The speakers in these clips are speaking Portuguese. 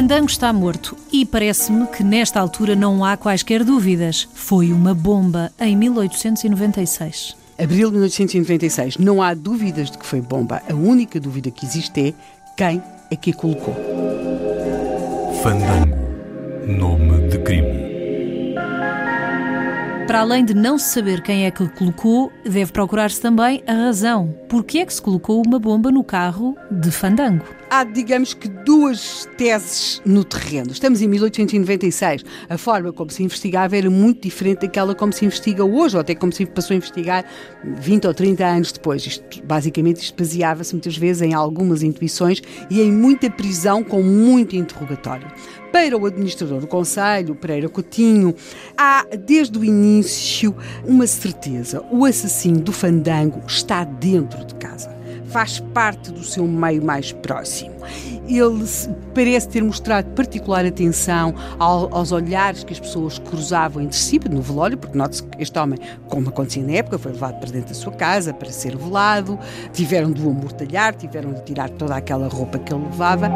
Fandango está morto e parece-me que nesta altura não há quaisquer dúvidas. Foi uma bomba em 1896. Abril de 1896. Não há dúvidas de que foi bomba. A única dúvida que existe é quem é que a colocou. Fandango. Nome de crime. Para além de não se saber quem é que colocou, deve procurar-se também a razão. Por que é que se colocou uma bomba no carro de Fandango? Há, digamos que, duas teses no terreno. Estamos em 1896. A forma como se investigava era muito diferente daquela como se investiga hoje, ou até como se passou a investigar 20 ou 30 anos depois. Isto, basicamente, isto baseava-se muitas vezes em algumas intuições e em muita prisão com muito interrogatório. Para o administrador do Conselho, Pereira Coutinho, há desde o início uma certeza: o assassino do fandango está dentro de casa faz parte do seu meio mais próximo. Ele parece ter mostrado particular atenção aos olhares que as pessoas cruzavam entre si no velório, porque note-se que este homem, como acontecia na época, foi levado para dentro da sua casa para ser velado, tiveram de o amortalhar, tiveram de tirar toda aquela roupa que ele levava.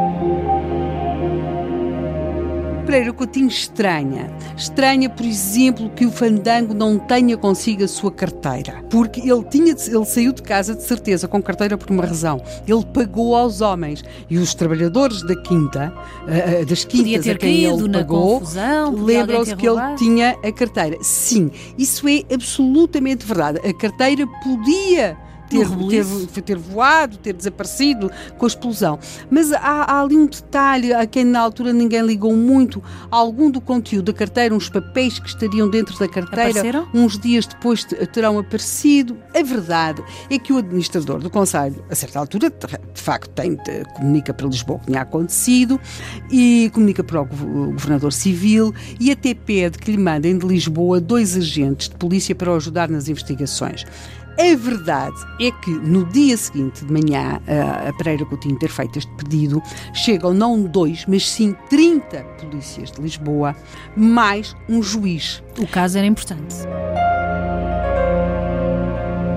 Pereira Coutinho estranha. Estranha, por exemplo, que o Fandango não tenha consigo a sua carteira. Porque ele, tinha ele saiu de casa de certeza com carteira por uma razão. Ele pagou aos homens. E os trabalhadores da quinta, uh, das quintas a quem ele pagou, lembram-se que ele tinha a carteira. Sim, isso é absolutamente verdade. A carteira podia ter, ter, ter, voado, ter desaparecido com a explosão. Mas há, há, ali um detalhe a quem na altura ninguém ligou muito. Algum do conteúdo da carteira, uns papéis que estariam dentro da carteira, Apareceram? uns dias depois terão aparecido. A verdade é que o administrador do Conselho, a certa altura, de facto, tem, comunica para Lisboa o que tinha acontecido e comunica para o governador civil e até pede que lhe mandem de Lisboa dois agentes de polícia para o ajudar nas investigações. A verdade é que no dia seguinte de manhã, a Pereira Coutinho ter feito este pedido, chegam não dois, mas sim 30 polícias de Lisboa, mais um juiz. O caso era importante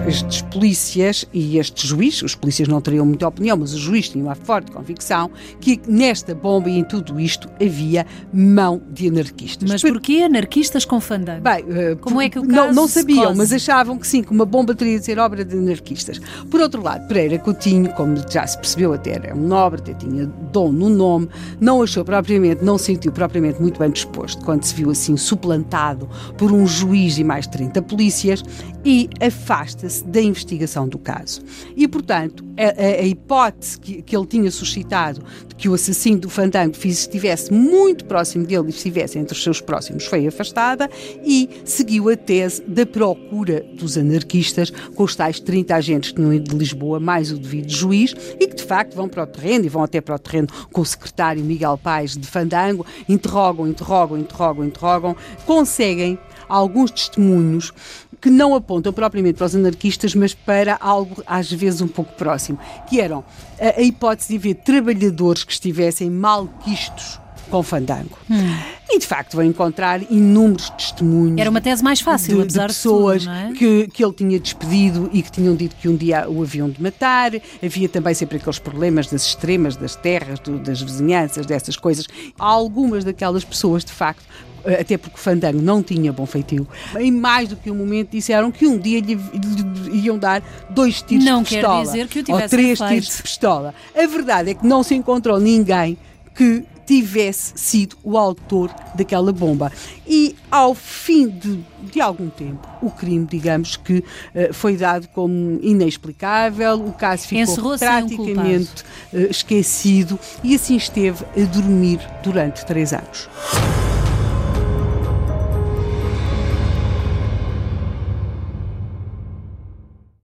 estes polícias e este juiz, os polícias não teriam muita opinião, mas o juiz tinha uma forte convicção que nesta bomba e em tudo isto havia mão de anarquistas. Mas porquê anarquistas com fandango? Bem, uh, Como é que o caso não, não sabiam, mas achavam que sim, que uma bomba teria de ser obra de anarquistas. Por outro lado, Pereira Coutinho, como já se percebeu até era um nobre, até tinha dom no nome, não achou propriamente, não sentiu propriamente muito bem disposto quando se viu assim suplantado por um juiz e mais 30 polícias e afasta-se da investigação do caso. E, portanto, a, a, a hipótese que, que, ele tinha suscitado de que o assassino do Fandango estivesse muito próximo dele e estivesse entre os seus próximos foi afastada e seguiu a tese da procura dos anarquistas com os tais 30 agentes que ido de Lisboa, mais o devido juiz, e que de facto vão para o terreno e vão até para o terreno com o secretário Miguel Paes de Fandango, interrogam, interrogam, interrogam, interrogam, conseguem alguns testemunhos que não apontam propriamente para os anarquistas, mas para algo às vezes um pouco próximo, que eram a, a hipótese de haver trabalhadores que estivessem malquistos com fandango. Hum. E de facto vão encontrar inúmeros testemunhos. Era uma tese mais fácil, de, apesar de pessoas de tudo, é? que, que ele tinha despedido e que tinham dito que um dia o haviam de matar. Havia também sempre aqueles problemas das extremas, das terras, do, das vizinhanças, dessas coisas. Algumas daquelas pessoas, de facto, até porque Fandango não tinha bom feitio, em mais do que um momento disseram que um dia lhe, lhe iam dar dois tiros não de pistola. Não quer dizer que o tivesse ou três feito. tiros de pistola. A verdade é que não se encontrou ninguém que tivesse sido o autor daquela bomba. E ao fim de, de algum tempo, o crime, digamos que uh, foi dado como inexplicável, o caso ficou praticamente uh, esquecido e assim esteve a dormir durante três anos.